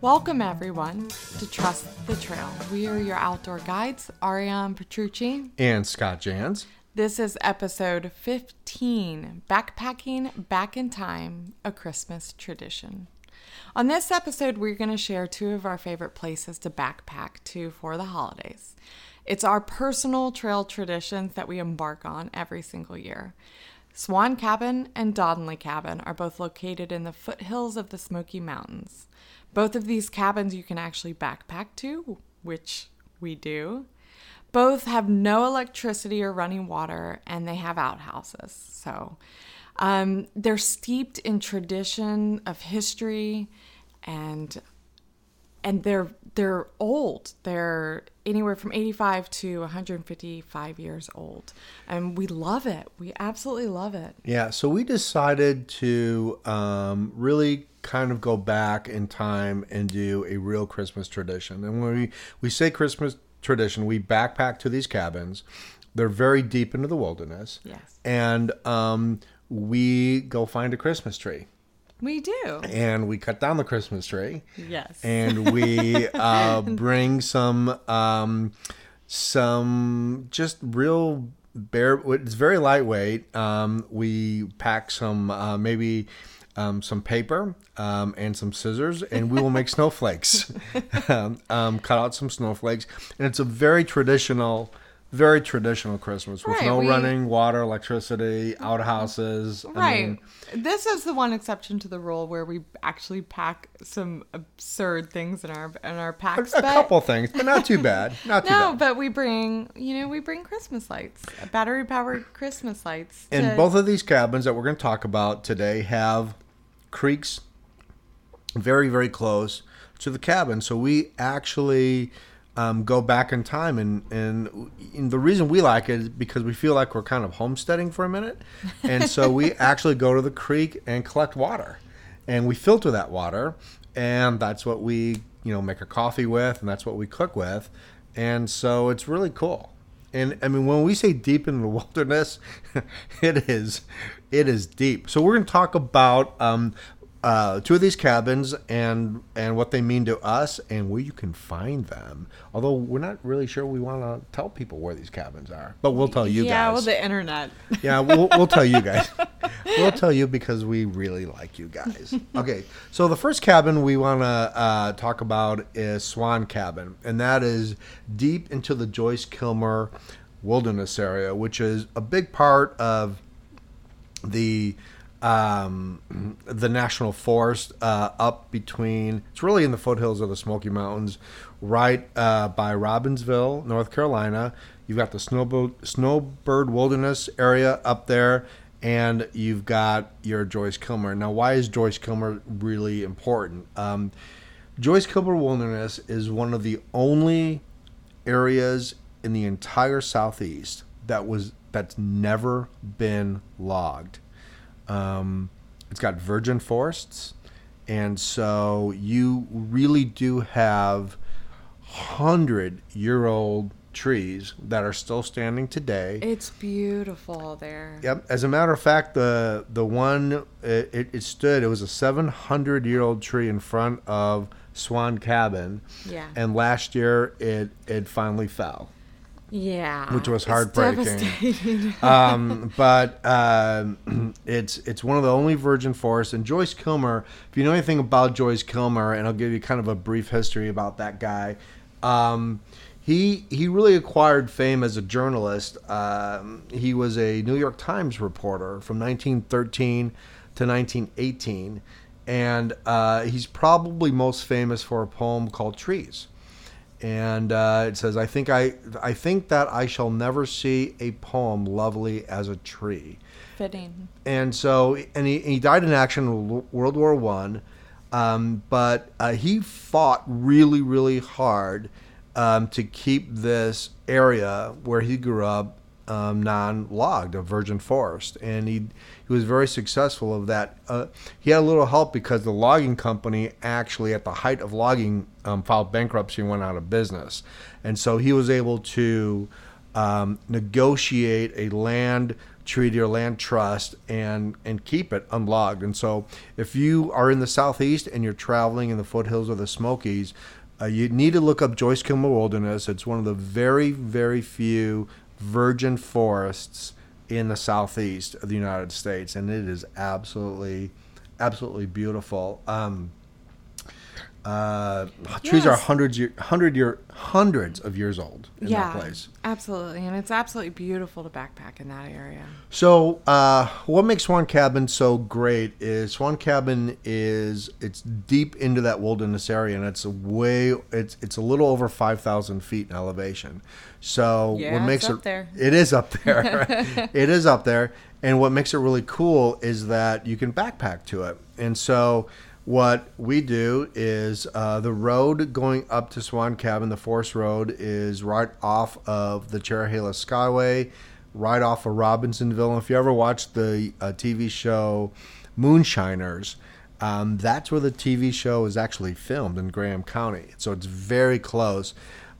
Welcome, everyone, to Trust the Trail. We are your outdoor guides, Ariane Petrucci. And Scott Jans. This is episode 15 Backpacking Back in Time, a Christmas Tradition. On this episode, we're going to share two of our favorite places to backpack to for the holidays. It's our personal trail traditions that we embark on every single year. Swan Cabin and Dodonley Cabin are both located in the foothills of the Smoky Mountains. Both of these cabins you can actually backpack to, which we do. Both have no electricity or running water, and they have outhouses. So um, they're steeped in tradition of history, and and they're they're old. They're anywhere from 85 to 155 years old, and we love it. We absolutely love it. Yeah, so we decided to um, really kind of go back in time and do a real Christmas tradition. And when we, we say Christmas tradition, we backpack to these cabins. They're very deep into the wilderness. Yes. And um, we go find a Christmas tree. We do. And we cut down the Christmas tree. Yes. And we uh, bring some um, some just real bare. It's very lightweight. Um, we pack some uh, maybe um, some paper um, and some scissors, and we will make snowflakes. Um, um, cut out some snowflakes, and it's a very traditional, very traditional Christmas with Right, no we- running water, electricity, outhouses. I Right. mean, this is the one exception to the rule where we actually pack some absurd things in our in our a, packs. a but- couple things, but not too bad. Not too No, bad. but we bring you know we bring Christmas lights, battery powered Christmas lights. And to- both of these cabins that we're going to talk about today have creeks very, very close to the cabin. So we actually um, go back in time. And, and, and the reason we like it is because we feel like we're kind of homesteading for a minute. And so we actually go to the creek and collect water. And we filter that water. And that's what we, you know, make a coffee with. And that's what we cook with. And so it's really cool. And I mean, when we say deep in the wilderness, it is, it is deep. So we're going to talk about um, uh, two of these cabins and and what they mean to us and where you can find them. Although we're not really sure we want to tell people where these cabins are, but we'll tell you yeah, guys. Yeah, well the internet. Yeah, we'll, we'll tell you guys. We'll tell you because we really like you guys. Okay, so the first cabin we want to uh, talk about is Swan Cabin, and that is deep into the Joyce Kilmer Wilderness area, which is a big part of the um, the national forest uh, up between. It's really in the foothills of the Smoky Mountains, right uh, by Robbinsville, North Carolina. You've got the Snowbird, Snowbird Wilderness area up there, and you've got your Joyce Kilmer. Now, why is Joyce Kilmer really important? Um, Joyce Kilmer Wilderness is one of the only areas in the entire southeast that was that's never been logged. Um, it's got virgin forests, and so you really do have hundred year old trees that are still standing today. It's beautiful there. Yep. As a matter of fact, the the one it, it, it stood. It was a 700 year old tree in front of Swan Cabin, Yeah. and last year it it finally fell. Yeah. Which was heartbreaking. um, but um, it's it's one of the only virgin forests. And Joyce Kilmer, if you know anything about Joyce Kilmer, and I'll give you kind of a brief history about that guy. Um, he he really acquired fame as a journalist. Um, he was a New York Times reporter from 1913 to 1918, and uh, he's probably most famous for a poem called Trees and uh, it says, "I think I, I think that I shall never see a poem lovely as a tree." Fitting. And so, and he, he died in action in World War One, um, but uh, he fought really, really hard um, to keep this area where he grew up um, non-logged, a virgin forest, and he he was very successful of that. Uh, he had a little help because the logging company actually, at the height of logging, um, filed bankruptcy and went out of business, and so he was able to um, negotiate a land treaty or land trust and and keep it unlogged. And so, if you are in the southeast and you're traveling in the foothills of the Smokies, uh, you need to look up Joyce Kilmer Wilderness. It's one of the very very few virgin forests in the southeast of the United States, and it is absolutely absolutely beautiful. Um, uh, trees are Yes. hundreds year, hundred year, hundreds of years old in yeah, that place. absolutely, and it's absolutely beautiful to backpack in that area. So, uh, what makes Swan Cabin so great is Swan Cabin is it's deep into that wilderness area, and it's a way it's it's a little over five thousand feet in elevation. So, Yeah, what it's makes up it there. it is up there, it is up there, and what makes it really cool is that you can backpack to it, and so. What we do is uh, the road going up to Swan Cabin, the Forest Road, is right off of the Cherohala Skyway, right off of Robinsonville. And if you ever watched the uh, TV show Moonshiners, um, that's where the TV show is actually filmed in Graham County. So it's very close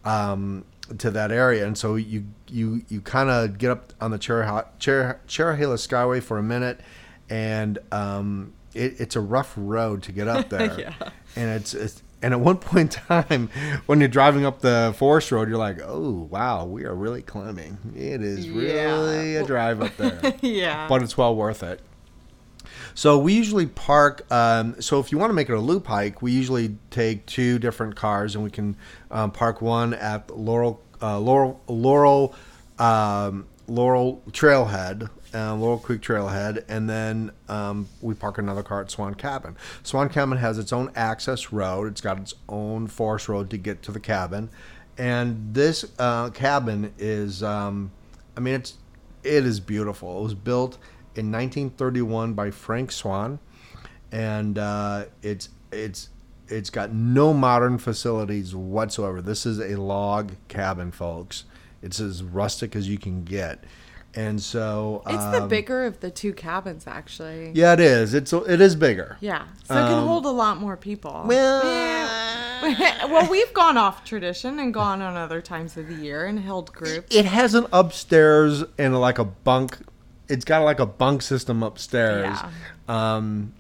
um, to that area. And so you you you kind of get up on the Cherah- Cherah- Cherohala Skyway for a minute, and um, it, it's a rough road to get up there. Yeah. And it's, it's and at one point in time, when you're driving up the forest road, you're like, "Oh wow, we are really climbing. It is really a drive up there." yeah, but it's well worth it. So we usually park. Um, so if you want to make it a loop hike, we usually take two different cars, and we can um, park one at Laurel, uh, Laurel, Laurel, um, Laurel Trailhead, uh, Laurel Creek Trailhead, and then um, we park another car at Swan Cabin. Swan Cabin has its own access road. It's got its own forest road to get to the cabin, and this uh, cabin is. Um, I mean, it's it is beautiful. It was built in 1931 by Frank Swan, and uh, it's it's it's got no modern facilities whatsoever. This is a log cabin, folks. It's as rustic as you can get, and so it's the um, bigger of the two cabins, actually. Yeah, it is. It's it is bigger. Yeah, so it can Um, hold a lot more people. Well, well, we've gone off tradition and gone on other times of the year and held groups. it has an upstairs and like a bunk. It's got like a bunk system upstairs. Yeah. Um,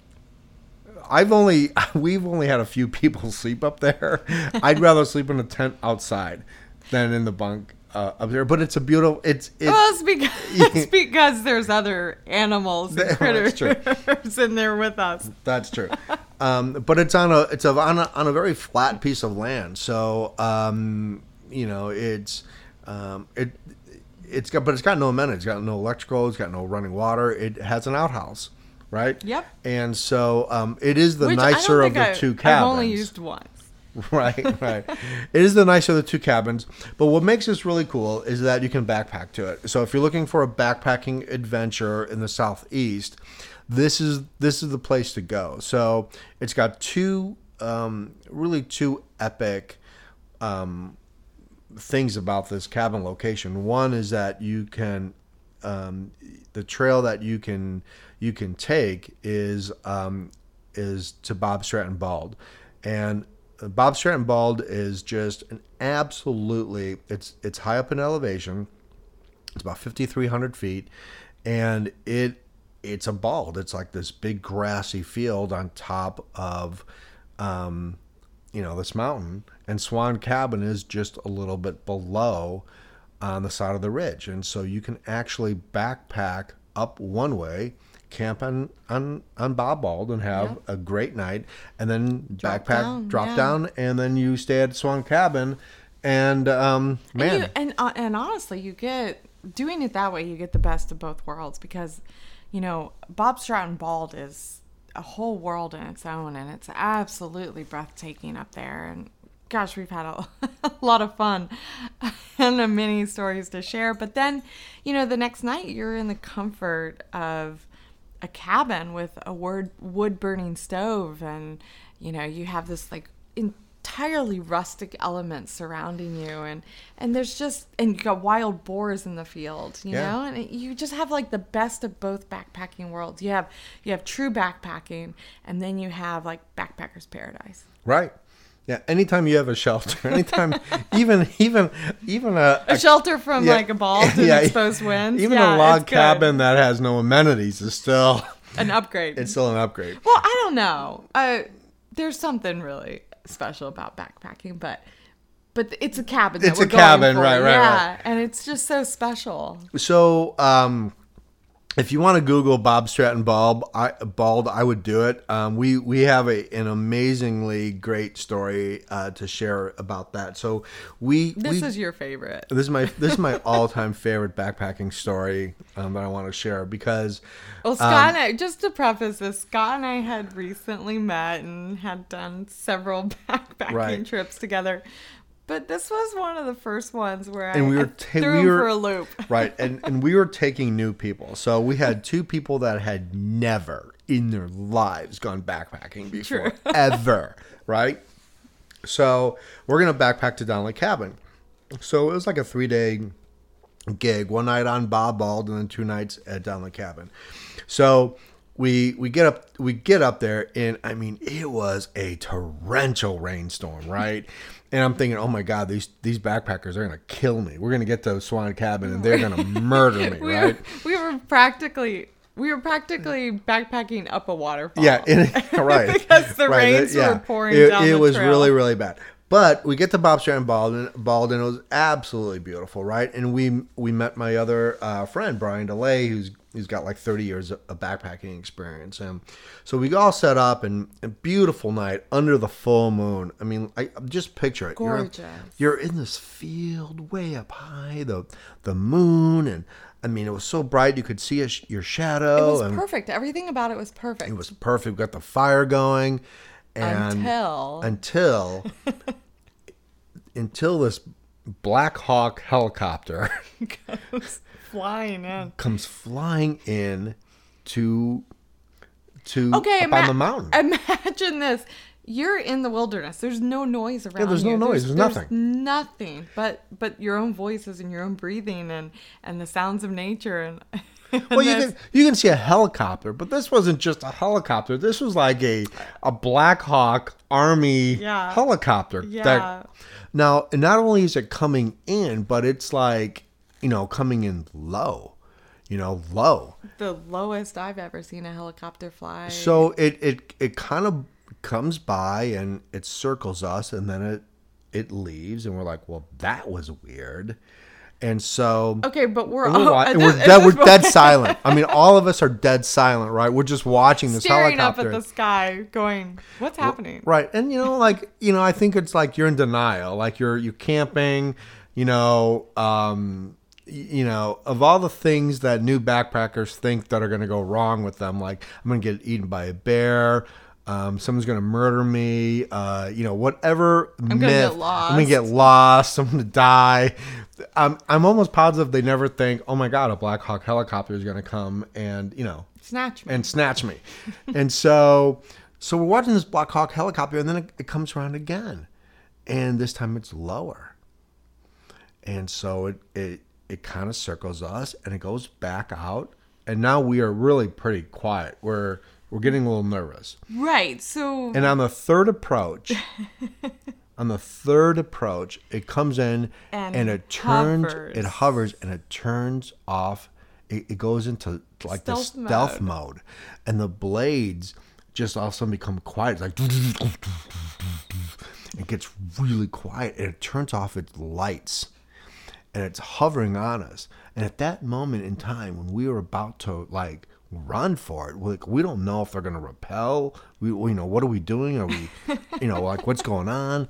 I've only we've only had a few people sleep up there. I'd rather sleep in a tent outside than in the bunk uh, up there. But it's a beautiful. It's it's Well, it's because, it's because there's other animals and Well, that's true. critters in there with us. That's true. um, but it's on a it's a, on a on a very flat piece of land. So um, you know it's um, it it's got but it's got no amenities. It's got no electrical. It's got no running water. It has an outhouse, right? Yep. And so um, it is the Which nicer of the I- two cabins. I've only used once. right, right. It is the nicer of the two cabins. But what makes this really cool is that you can backpack to it. So if you're looking for a backpacking adventure in the southeast, this is this is the place to go. So it's got two um, really two epic um, things about this cabin location. One is that you can um, the trail that you can you can take is um, is to Bob Stratton Bald, and Bob Stratton Bald is just an absolutely it's it's high up in elevation. It's about fifty three hundred feet, and it it's a bald. It's like this big grassy field on top of um, you know this mountain and swan cabin is just a little bit below on the side of the ridge and so you can actually backpack up one way camp on on, on bob bald and have Yep. a great night and then Drop backpack down, drop yeah. down and then you stay at swan cabin and um man And, you, and uh, and honestly, you get doing it that way. You get the best of both worlds because, you know, Bob Stratton Bald is a whole world in its own, and it's absolutely breathtaking up there. And gosh, we've had a, a lot of fun and many stories to share. But then, you know, the next night you're in the comfort of a cabin with a wood wood burning stove, and you know, you have this like entirely rustic elements surrounding you and and there's just and you got wild boars in the field you Yeah. know and it, you just have like the best of both backpacking worlds you have you have true backpacking and then you have like backpackers paradise Right. Yeah, anytime you have a shelter, anytime, even even even a, A shelter from yeah, like a ball to yeah, exposed winds. even yeah, a log good. cabin that has no amenities is still An upgrade. it's still an upgrade. well, I don't know. Uh, there's something really special about backpacking, but but it's a cabin. That It's a cabin, for. right, right, yeah, right. and it's just so special. So, um, if you want to Google Bob Stratton Bald, I, bald, I would do it. Um, we we have a, an amazingly great story uh, to share about that. So we This we, is your favorite. this is my this is my all time favorite backpacking story um, that I want to share because Well, Um, Scott and I, just to preface this, Scott and I had recently met and had done several backpacking Right. trips together. But this was one of the first ones where And I, we were ta- threw we were- for a loop. right and and we were taking new people. So we had two people that had never in their lives gone backpacking before ever right? So we're gonna backpack to Donnelly Cabin. So it was like a three day gig one night on Bob Bald and then two nights at Donnelly Cabin. So we we get up we get up there and I mean it was a torrential rainstorm, right? And I'm thinking, oh my god, these these backpackers are gonna kill me. We're gonna get to Swan Cabin and they're gonna murder me, We right? were we were practically we were practically backpacking up a waterfall. Yeah, and, right. Because the Right, rains yeah. were pouring it, down It was trail. really, really bad. But we get to Bob Strand Baldwin, Baldwin. It was absolutely beautiful, right? And we we met my other uh, friend Brian DeLay, who's who's got like 30 years of backpacking experience, and so we all set up and a beautiful night under the full moon. I mean, I just picture it. You're- Gorgeous. You're, in this field way up high, the the moon, and I mean, it was so bright you could see sh- your shadow. It was perfect. Everything about it was perfect. it was perfect. We got the fire going, and until until until this Black Hawk helicopter goes flying in. comes flying in to to Okay, up on the mountain. Imagine this. You're in the wilderness. There's no noise around. Yeah, there's no you. noise, there's nothing. Nothing but but your own voices and your own breathing and and the sounds of nature and. well, you can you can see a helicopter, but this wasn't just a helicopter. This was like a a Black Hawk Army Yeah. helicopter. Yeah. That, now, not only is it coming in, but it's like you know coming in low, you know, low. the lowest I've ever seen a helicopter fly. So it it it kind of comes by and it circles us, and then it it leaves, and we're like, well, that was weird. And so okay, but we're we're, all and this- we're dead. We're dead silent. I mean, all of us are dead silent, right? We're just watching this staring up at the sky, going, "What's happening?" Right. And you know, like, you know, I think it's like you're in denial. Like you're you camping, you know, um you know, of all the things that new backpackers think that are going to go wrong with them, like I'm going to get eaten by a bear, um, someone's going to murder me, uh, you know, whatever gonna myth. get I'm going to get lost. lost. I'm going to die. I'm, I'm almost positive they never think, oh my God, a Black Hawk helicopter is going to come and, you know, Snatch me. and snatch me. and so, so we're watching this Black Hawk helicopter, and then it, it comes around again, and this time it's lower. And so it it it kind of circles us, and it goes back out, and now we are really pretty quiet. We're we're getting a little nervous. right. So And on the third approach, on the third approach, it comes in and, And it turns, hovers. it hovers and it turns off. It, it goes into like the Stealth stealth mode. and the blades just all of a sudden become quiet. It's like it gets really quiet and it turns off its lights and it's hovering on us. And at that moment in time, when we were about to like run for it, like we don't know if they're gonna repel. We, you know, what are we doing? Are we, you know, like what's going on?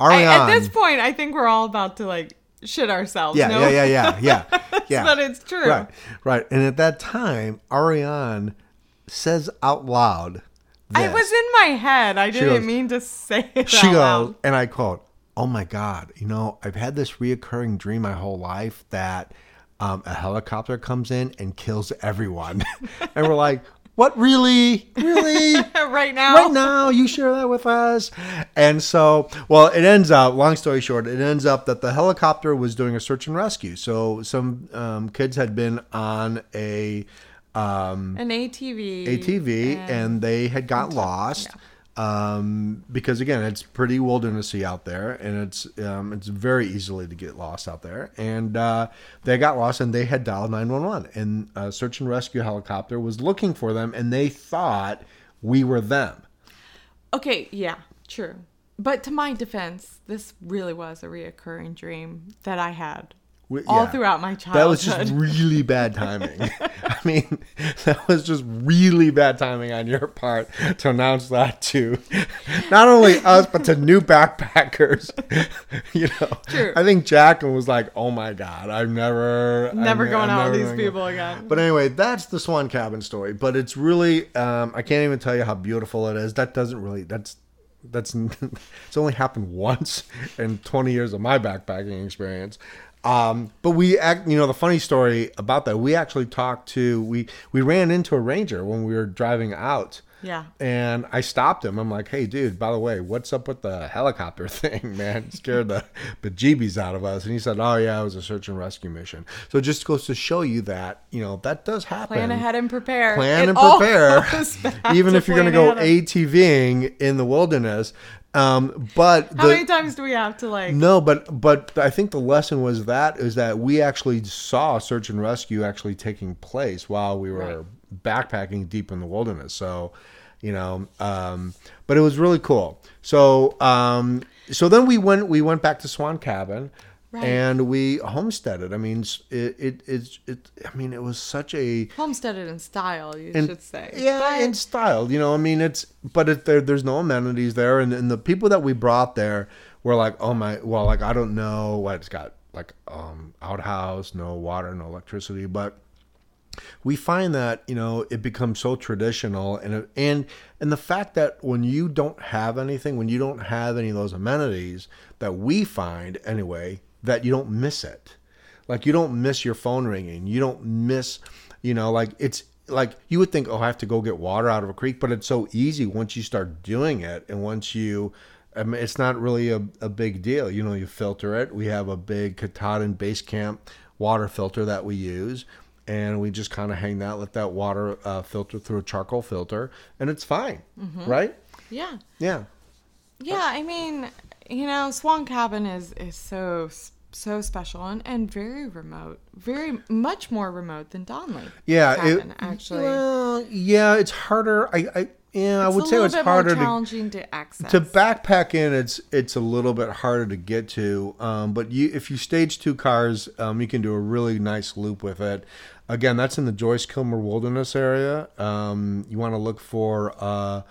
I, Ariane, at this point, I think we're all about to like shit ourselves. yeah, no? yeah, yeah, yeah, yeah, yeah. But it's true. Right, right. And at that time, Ariane says out loud. I was in my head. I didn't goes- mean to say it she out goes, loud. and I quote, "Oh my God, you know, I've had this reoccurring dream my whole life that um, a helicopter comes in and kills everyone," and we're like, "What really, really?" right now. Right now, you share that with us. And so, well, it ends up, long story short, it ends up that the helicopter was doing a search and rescue. So some um, kids had been on a um, An ATV. ATV and, they had got lost. Um, because again, it's pretty wildernessy out there, and it's um, it's very easily to get lost out there. And uh, they got lost, and they had dialed nine one one, and a search and rescue helicopter was looking for them, and they thought we were them. Okay, yeah, true. But to my defense, this really was a reoccurring dream that I had We- all yeah. throughout my childhood. That was just really bad timing. I mean, that was just really bad timing on your part to announce that to not only us but to new backpackers. you know, True. I think Jacqueline was like, "Oh my god, I'm never, never I'm, going I'm out with these gonna go." people again. But anyway, that's the Swan Cabin story. But it's really, um, I can't even tell you how beautiful it is. That doesn't really, that's, that's, it's only happened once in 20 years of my backpacking experience. Um, but we act, you know, the funny story about that, we actually talked to, we, we ran into a ranger when we were driving out. Yeah. And I stopped him. I'm like, hey, dude, by the way, what's up with the helicopter thing, man? It scared the bejeebies out of us. And he said, oh, yeah, it was a search and rescue mission. So it just goes to show you that, you know, that does happen. Plan ahead and prepare. Plan It and prepare. Even if you're going to go. ATVing in the wilderness. Um, but How the, many times do we have to like? no, but but I think the lesson was that is that we actually saw search and rescue actually taking place while we were backpacking deep in the wilderness. So, you know, um, but it was really cool. So, um, so then we went we went back to Swan Cabin. Right. And we homesteaded. I mean, it, it, it, it, I mean, it was such a, Homesteaded in style, you in- should say. Yeah, But- in style. You know, I mean, it's but it, there, there's no amenities there, and, and the people that we brought there were like, oh my, well, like I don't know what it's got, like um outhouse, no water, no electricity, but we find that you know it becomes so traditional and it- and and the fact that when you don't have anything when you don't have any of those amenities that we find anyway that you don't miss it. Like you don't miss your phone ringing. You don't miss you know like it's like you would think oh i have to go get water out of a creek but it's so easy once you start doing it and once you I mean, it's not really a, a big deal. You know you filter it. We have a big Katadyn base camp water filter that we use and we just kind of hang that let that water uh, filter through a charcoal filter and it's fine right? Yeah. yeah. Yeah, I mean, you know, Swan Cabin is is so so special and, and very remote, very much more remote than Donley. yeah Cabin, it, actually. well, yeah it's harder i, I yeah i would say it's harder more to challenging to, access. to backpack in it's it's a little bit harder to get to um, but you if you stage two cars um, you can do a really nice loop with it again that's in the joyce kilmer wilderness area um, you want to look for uh,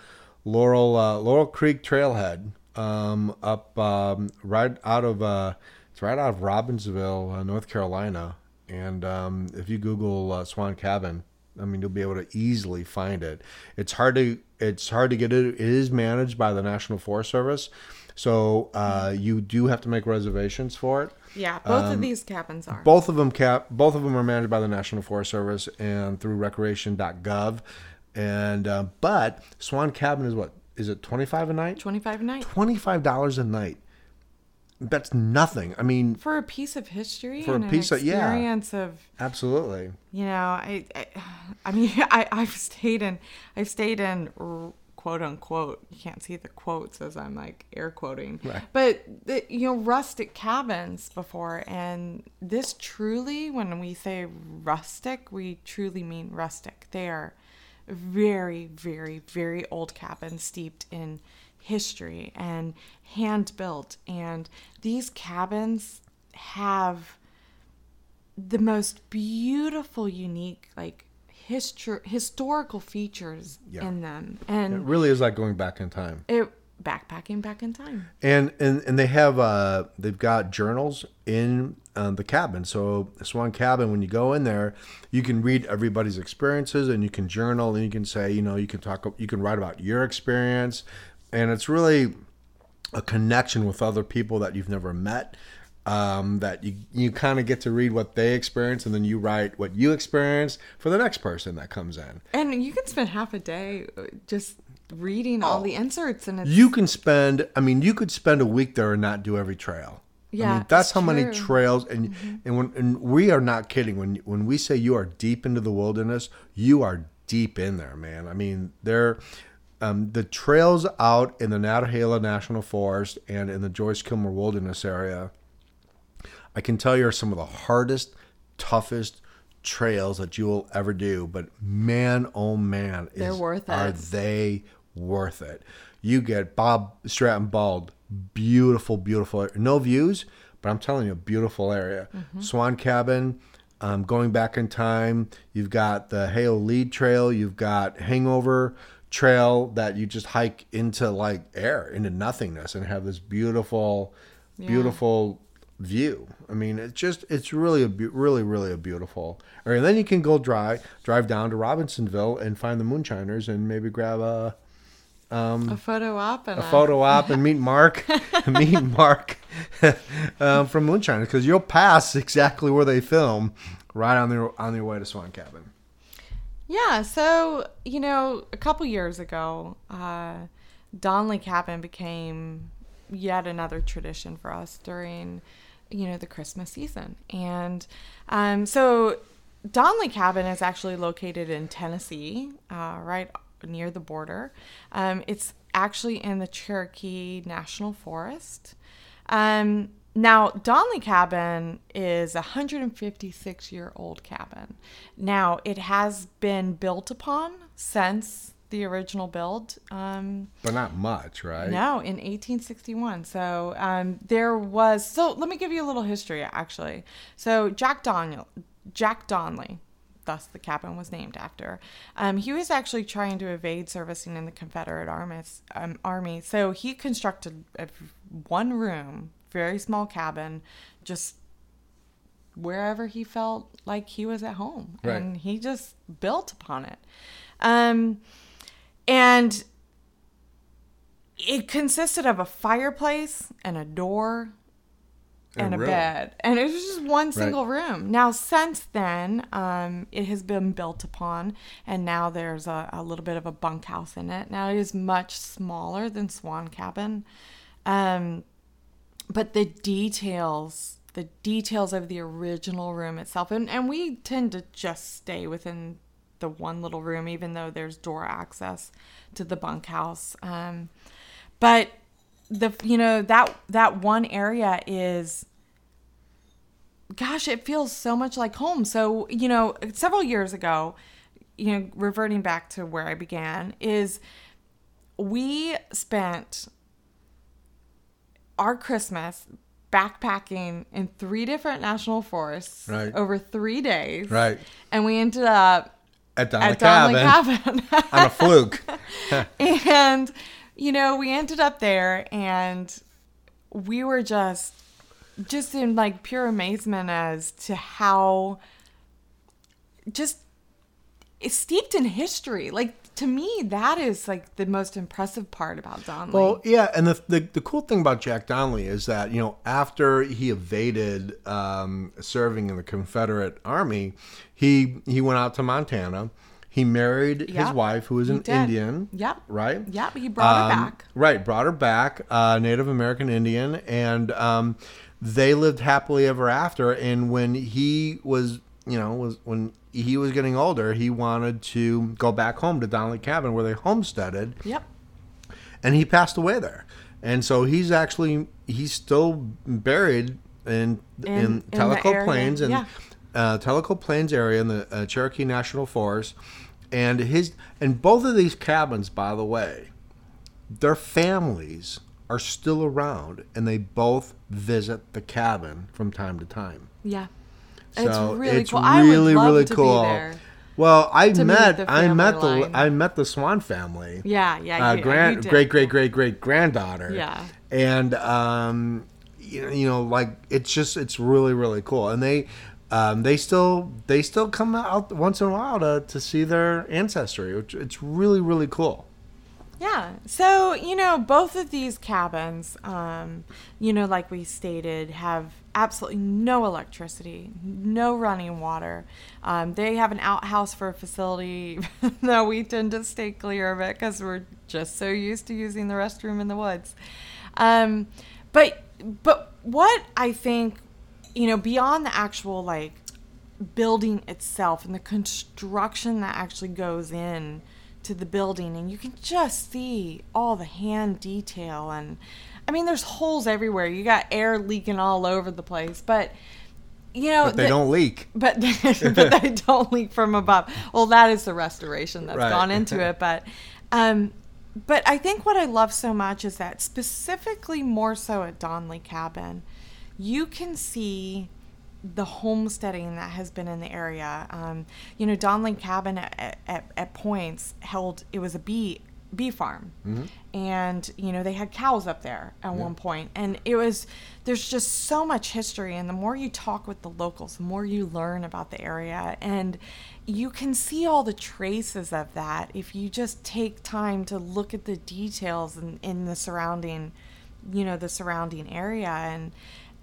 laurel uh, laurel creek trailhead um, up um, right out of uh, it's right out of robbinsville uh, north carolina and um, if you google uh, swan cabin I mean, you'll be able to easily find it. It's hard to it's hard to get it. It is managed by the National Forest Service, so uh, you do have to make reservations for it. yeah, both um, of these cabins are. Both of them cap. Both of them are managed by the National Forest Service and through Recreation.gov. And uh, but Swan Cabin is what is it twenty five a night? Twenty five a night Twenty five dollars a night. That's nothing. I mean, for a piece of history For a piece an of- yeah. experience of absolutely. you know I, I i mean i i've stayed in i've stayed in quote unquote you can't see the quotes as i'm like air quoting Right. but the, you know rustic cabins before and this truly when we say rustic we truly mean rustic they are very very very old cabins steeped in history and hand built and these cabins have the most beautiful, unique, like history historical features Yeah. in them, and It really is like going back in time. it backpacking back in time. and and and they have uh they've got journals in uh, the cabin. So swan cabin when you go in there you can read everybody's experiences and you can journal and you can say you know you can talk you can write about your experience. And it's really a connection with other people that you've never met um, that you you kind of get to read what they experience and then you write what you experience for the next person that comes in. And you can spend half a day uh, just reading all the inserts, and it's You can spend. I mean, you could spend a week there and not do every trail. I Yeah, mean, that's how many true. Mm-hmm. trails. And and when and we are not kidding when when we say you are deep into the wilderness, you are deep in there, man. I mean, there. um, the trails out in the Nantahala National Forest and in the Joyce Kilmer Wilderness area, I can tell you are some of the hardest, toughest trails that you will ever do. But man, oh man, They're is- worth Are they worth it? You get Bob Stratton Bald, beautiful, beautiful. No views, but I'm telling you, beautiful area. Mm-hmm. Swan Cabin. Um, going back in time, you've got the Haoe Lead Trail. You've got Hangover Trail that you just hike into like air, into nothingness, and have this beautiful, beautiful view. I mean, it's just it's really a be- really really a beautiful. And then you can go drive drive down to Robinsonville and find the Moonshiners and maybe grab a a photo op and a photo op and meet Mark, meet Mark um, from Moonshiners because you'll pass exactly where they film right on their on their way to Swan Cabin. Yeah, so you know, a couple years ago, uh, Donley Cabin became yet another tradition for us during, you know, the Christmas season, and um, so Donley Cabin is actually located in Tennessee, uh, right near the border. Um, it's actually in the Cherokee National Forest. Um, now, Donley Cabin is a 156 year old cabin. Now, it has been built upon since the original build. Um, But not much, right? no, in 1861. So um, there was. So let me give you a little history, actually. So Jack Donnelly, Jack Donnelly, thus the cabin was named after. Um, he was actually trying to evade servicing in the Confederate armies, um, army. So he constructed a one room, very small cabin, just wherever he felt like he was at home, Right. and he just built upon it. Um, and it consisted of a fireplace and a door and, And a bed. And it was just one single room. Now since then um, it has been built upon and now there's a, a little bit of a bunkhouse in it. Now it is much smaller than swan cabin. Um, but the details the details of the original room itself and, and we tend to just stay within the one little room even though there's door access to the bunkhouse um, but the you know that that one area is gosh it feels so much like home so you know several years ago you know reverting back to where i began is we spent our christmas backpacking in three different national forests Right. over three days Right. and we ended up At Donley Cabin Cabin. on a fluke. and you know we ended up there and we were just just in like pure amazement as to how just steeped in history like to me that is like the most impressive part about Donley. Well, yeah, and the, the the cool thing about Jack Donnelly is that you know after he evaded um, serving in the Confederate Army, he he went out to Montana. He married his wife, who was an. Indian. Yep. Right. Yep, he brought her Um, back. Right, brought her back, uh, Native American Indian, and um, they lived happily ever after. And when he was, you know, was when he was getting older, he wanted to go back home to Donnelly Cabin where they homesteaded Yep. and he passed away there. And so he's actually he's still buried in in, In- Tellico Plains and yeah. uh, Tellico Plains area in the uh, Cherokee National Forest. And his and both of these cabins, by the way, their families are still around, and they both visit the cabin from time to time. Yeah. So it's really it's cool. I would really, love really to cool. be there. Well, I met the I met the line. I met the Swan family Yeah, yeah. uh, you, you grand did. great great great great granddaughter. Yeah. and um, you know, you know, like it's just it's really really cool, and they. Um, they still they still come out once in a while to, to see their ancestry, which it's really really cool. Yeah. So, you know, both of these cabins, um, you know, like we stated, have absolutely no electricity, no running water. Um, they have an outhouse for a facility, though we tend to stay clear of it because we're just so used to using the restroom in the woods. Um, but, but what I think, you know, beyond the actual like building itself and the construction that actually goes in to the building and you can just see all the hand detail and I mean there's holes everywhere. You got air leaking all over the place, but you know But they the- don't leak. but but they don't leak from above. Well, that is the restoration that's Right. gone into it, but um but I think what I love so much is that specifically more so at Donley Cabin, you can see the homesteading that has been in the area. Um, you know, Donley Cabin at, at, at points held it was a bee bee farm, and you know they had cows up there at one point, and it was there's just so much history, and the more you talk with the locals, the more you learn about the area, and you can see all the traces of that if you just take time to look at the details in, in the surrounding you know the surrounding area. And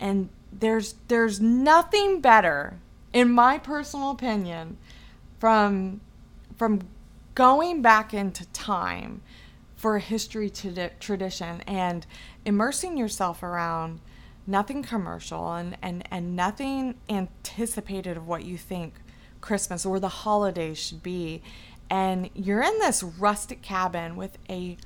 and there's there's nothing better in my personal opinion from from going back into time for a history tradi- tradition and immersing yourself around nothing commercial and, and, and nothing anticipated of what you think Christmas or the holidays should be. And you're in this rustic cabin with a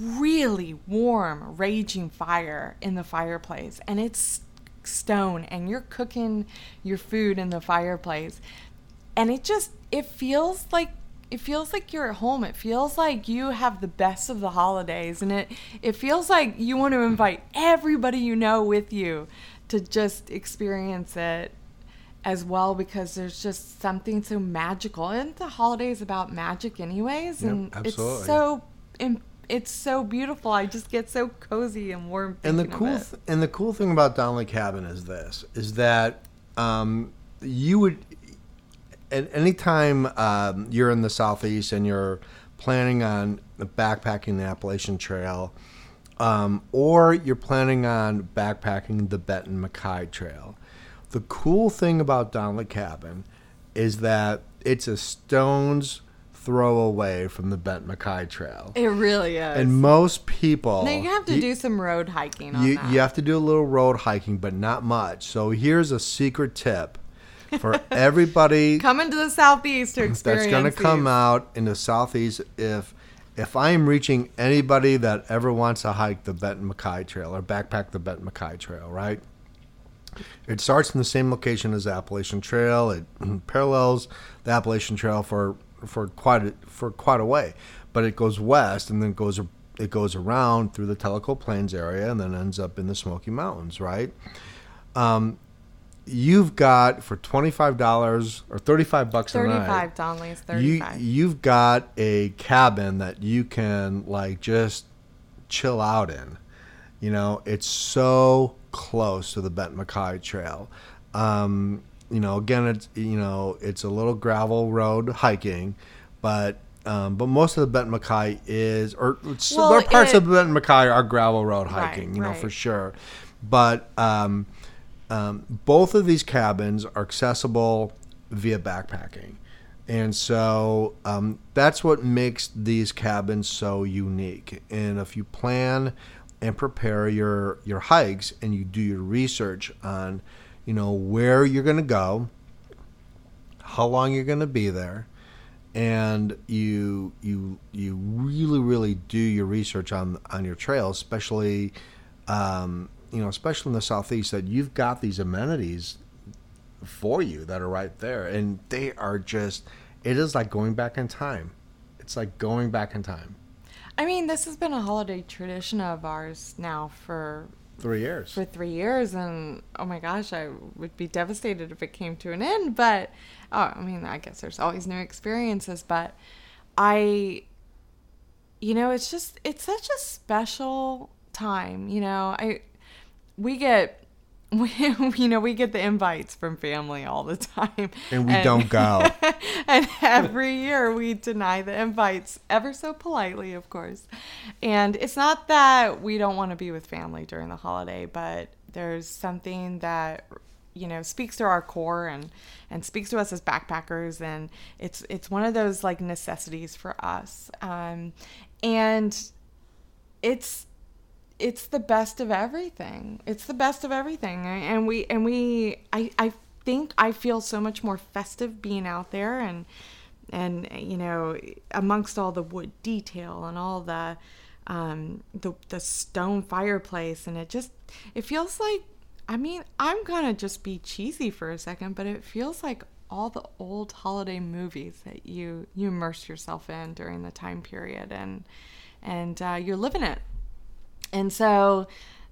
really warm, raging fire in the fireplace, and it's stone, and you're cooking your food in the fireplace, and it just it feels like it feels like you're at home. It feels like you have the best of the holidays, and it it feels like you want to invite everybody you know with you to just experience it as well because there's just something so magical and the holidays about magic anyways and absolutely. it's so im- it's so beautiful i just get so cozy and warm And the cool th- and the cool thing about Donnelly Cabin is this: is that um, you would at any time um, you're in the southeast and you're planning on backpacking the Appalachian Trail, um, or you're planning on backpacking the Benton MacKaye Trail. The cool thing about Donnelly Cabin is that it's a stone's throw away from the Bent MacKaye Trail. it really is And most people now you have to you- do some road hiking on you, that. you have to do a little road hiking, but not much. So here's a secret tip for everybody coming to the southeast to experience that's going to come out in the southeast. If if I am reaching anybody that ever wants to hike the Benton MacKaye Trail or backpack the Benton MacKaye Trail, right? It starts in the same location as the Appalachian Trail. It parallels the Appalachian Trail for for quite a, for quite a way, but it goes west and then goes it goes around through the Tellico Plains area and then ends up in the Smoky Mountains, right? Um, you've got for twenty five dollars or thirty five bucks a night. 35 Donley's You 35 you've got a cabin that you can like just chill out in. You know, it's so close to the Bent MacKaye Trail. Um, you know, again, it's you know, it's a little gravel road hiking, but um, but most of the Benton MacKaye is, or Well, there are parts it- of the Benton MacKaye are gravel road Right, hiking. you know, right. for sure. But um, um, both of these cabins are accessible via backpacking. And so um, that's what makes these cabins so unique. And if you plan and prepare your, your hikes and you do your research on, you know, where you're going to go, how long you're going to be there, and you you you really really do your research on on your trails, especially um, you know especially in the southeast that you've got these amenities for you that are right there, and they are just it is like going back in time. It's like going back in time. i mean this has been a holiday tradition of ours now for Three years. for three years and oh my gosh i would be devastated if it came to an end but oh i mean i guess there's always new experiences but i you know it's just it's such a special time you know i we get we, you know we get the invites from family all the time. And we don't go. and every year we deny the invites ever so politely of course. And it's not that we don't want to be with family during the holiday but there's something that you know speaks to our core and and speaks to us as backpackers. And it's it's one of those like necessities for us. Um and it's it's the best of everything. It's the best of everything, and we and we. I I think I feel so much more festive being out there, and and you know, amongst all the wood detail and all the um, the the stone fireplace, and it just it feels like. I mean, I'm gonna just be cheesy for a second, but it feels like all the old holiday movies that you you immerse yourself in during the time period, and and uh, you're living it. And so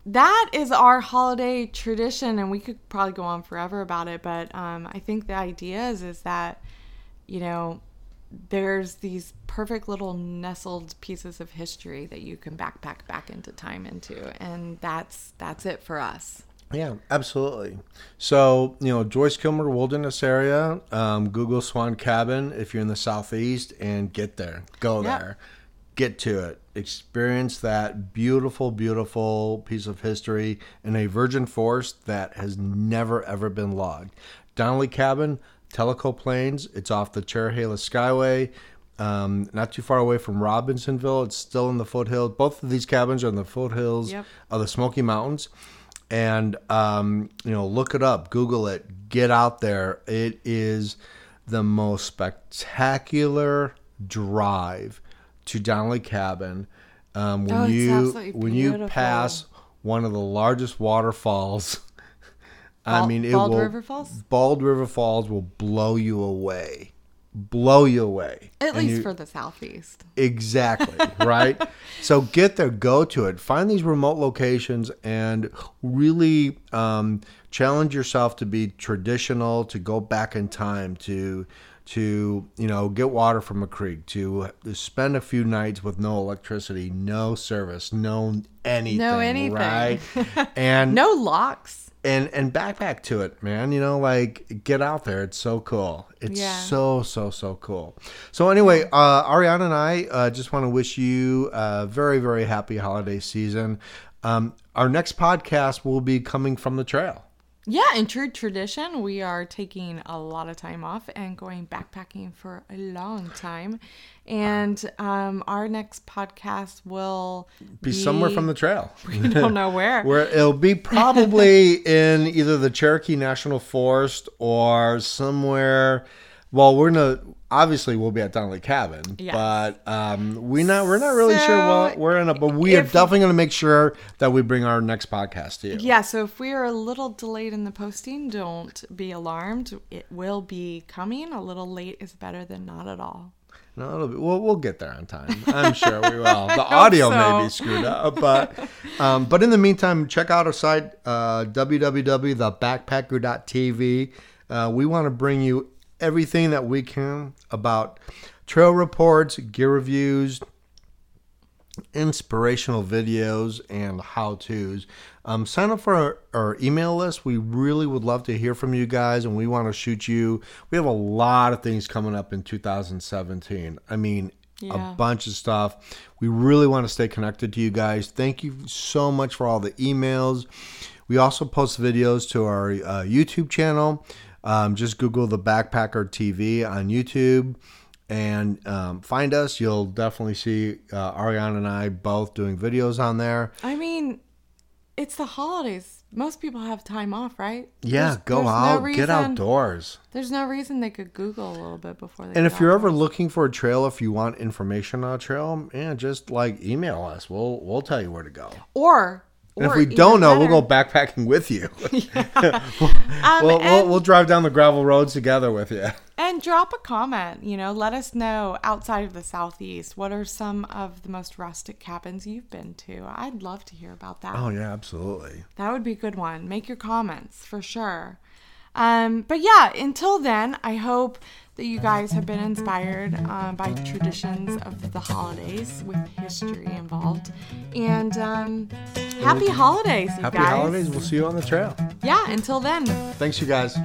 that is our holiday tradition, and we could probably go on forever about it. But um, I think the idea is is that you know there's these perfect little nestled pieces of history that you can backpack back into time into, and that's that's it for us. Yeah, absolutely. So, you know, Joyce Kilmer Wilderness Area, um, Google Swan Cabin if you're in the Southeast and get there. Go Yep. there. Get to it. Experience that beautiful, beautiful piece of history in a virgin forest that has never, ever been logged. Donnelly Cabin, Tellico Plains. It's off the Cherohala Skyway. Um, not too far away from Robinsonville. It's still in the foothills. Both of these cabins are in the foothills Yep. of the Smoky Mountains and um, you know look it up google it get out there it is the most spectacular drive to donnelly cabin um, when Oh, you when you pass one of the largest waterfalls i Bald- mean it Bald will River Falls? bald river falls will blow you away blow you away At And least you- for the southeast. Exactly, right? so get there, go to it, find these remote locations, and really um, challenge yourself to be traditional, to go back in time, to to you know get water from a creek, to spend a few nights with no electricity, no service, no anything, no anything. right? And No locks. and and backpack to it, man. You know, like get out there. It's so cool. It's Yeah. so so so cool. So anyway, uh, Ariana and I uh, just want to wish you a very very happy holiday season. Um, our next podcast will be coming from the trail. Yeah, in true tradition, we are taking a lot of time off and going backpacking for a long time. And um, our next podcast will Be somewhere from the trail. we don't know where. Where it'll be probably in either the Cherokee National Forest or somewhere. Well, we're gonna obviously we'll be at Donnelly Cabin, Yes. but um, we not we're not really sure So, what we're in. A, but we are definitely gonna make sure that we bring our next podcast to you. Yeah, so if we are a little delayed in the posting, don't be alarmed. It will be coming. A little late is better than not at all. No, it'll be, we'll we'll get there on time. I'm sure we will. The audio may be screwed up, but um, but in the meantime, check out our site uh, www.thebackpacker.tv. Uh, we want to bring you everything that we can about trail reports, gear reviews, inspirational videos and how to's. Um, sign up for our, our email list. We really would love to hear from you guys, and we want to shoot you. We have a lot of things coming up in 2017. I mean, Yeah. a bunch of stuff. We really want to stay connected to you guys. Thank you so much for all the emails. We also post videos to our uh, YouTube channel. Um, just Google the Backpacker TV on YouTube and um, find us. You'll definitely see uh, Ariana and I both doing videos on there. I mean, it's the holidays. Most people have time off, right? Yeah, There's- go there's no out, get outdoors. There's no reason they could Google a little bit before they. And if you're ever looking for a trail, if you want information on a trail, yeah, just like email us. We'll we'll tell you where to go. or, And if we don't know, we'll go backpacking with you. um, we'll, we'll, we'll drive down the gravel roads together with you. and drop a comment. You know, let us know outside of the southeast. What are some of the most rustic cabins you've been to? I'd love to hear about that. Oh yeah, absolutely. That would be a good one. Make your comments for sure. Um, but yeah, until then, I hope that you guys have been inspired uh, by traditions of the holidays with history involved. And um, happy holidays, you Happy guys. holidays. We'll see you on the trail. Yeah, until then. Thanks, you guys.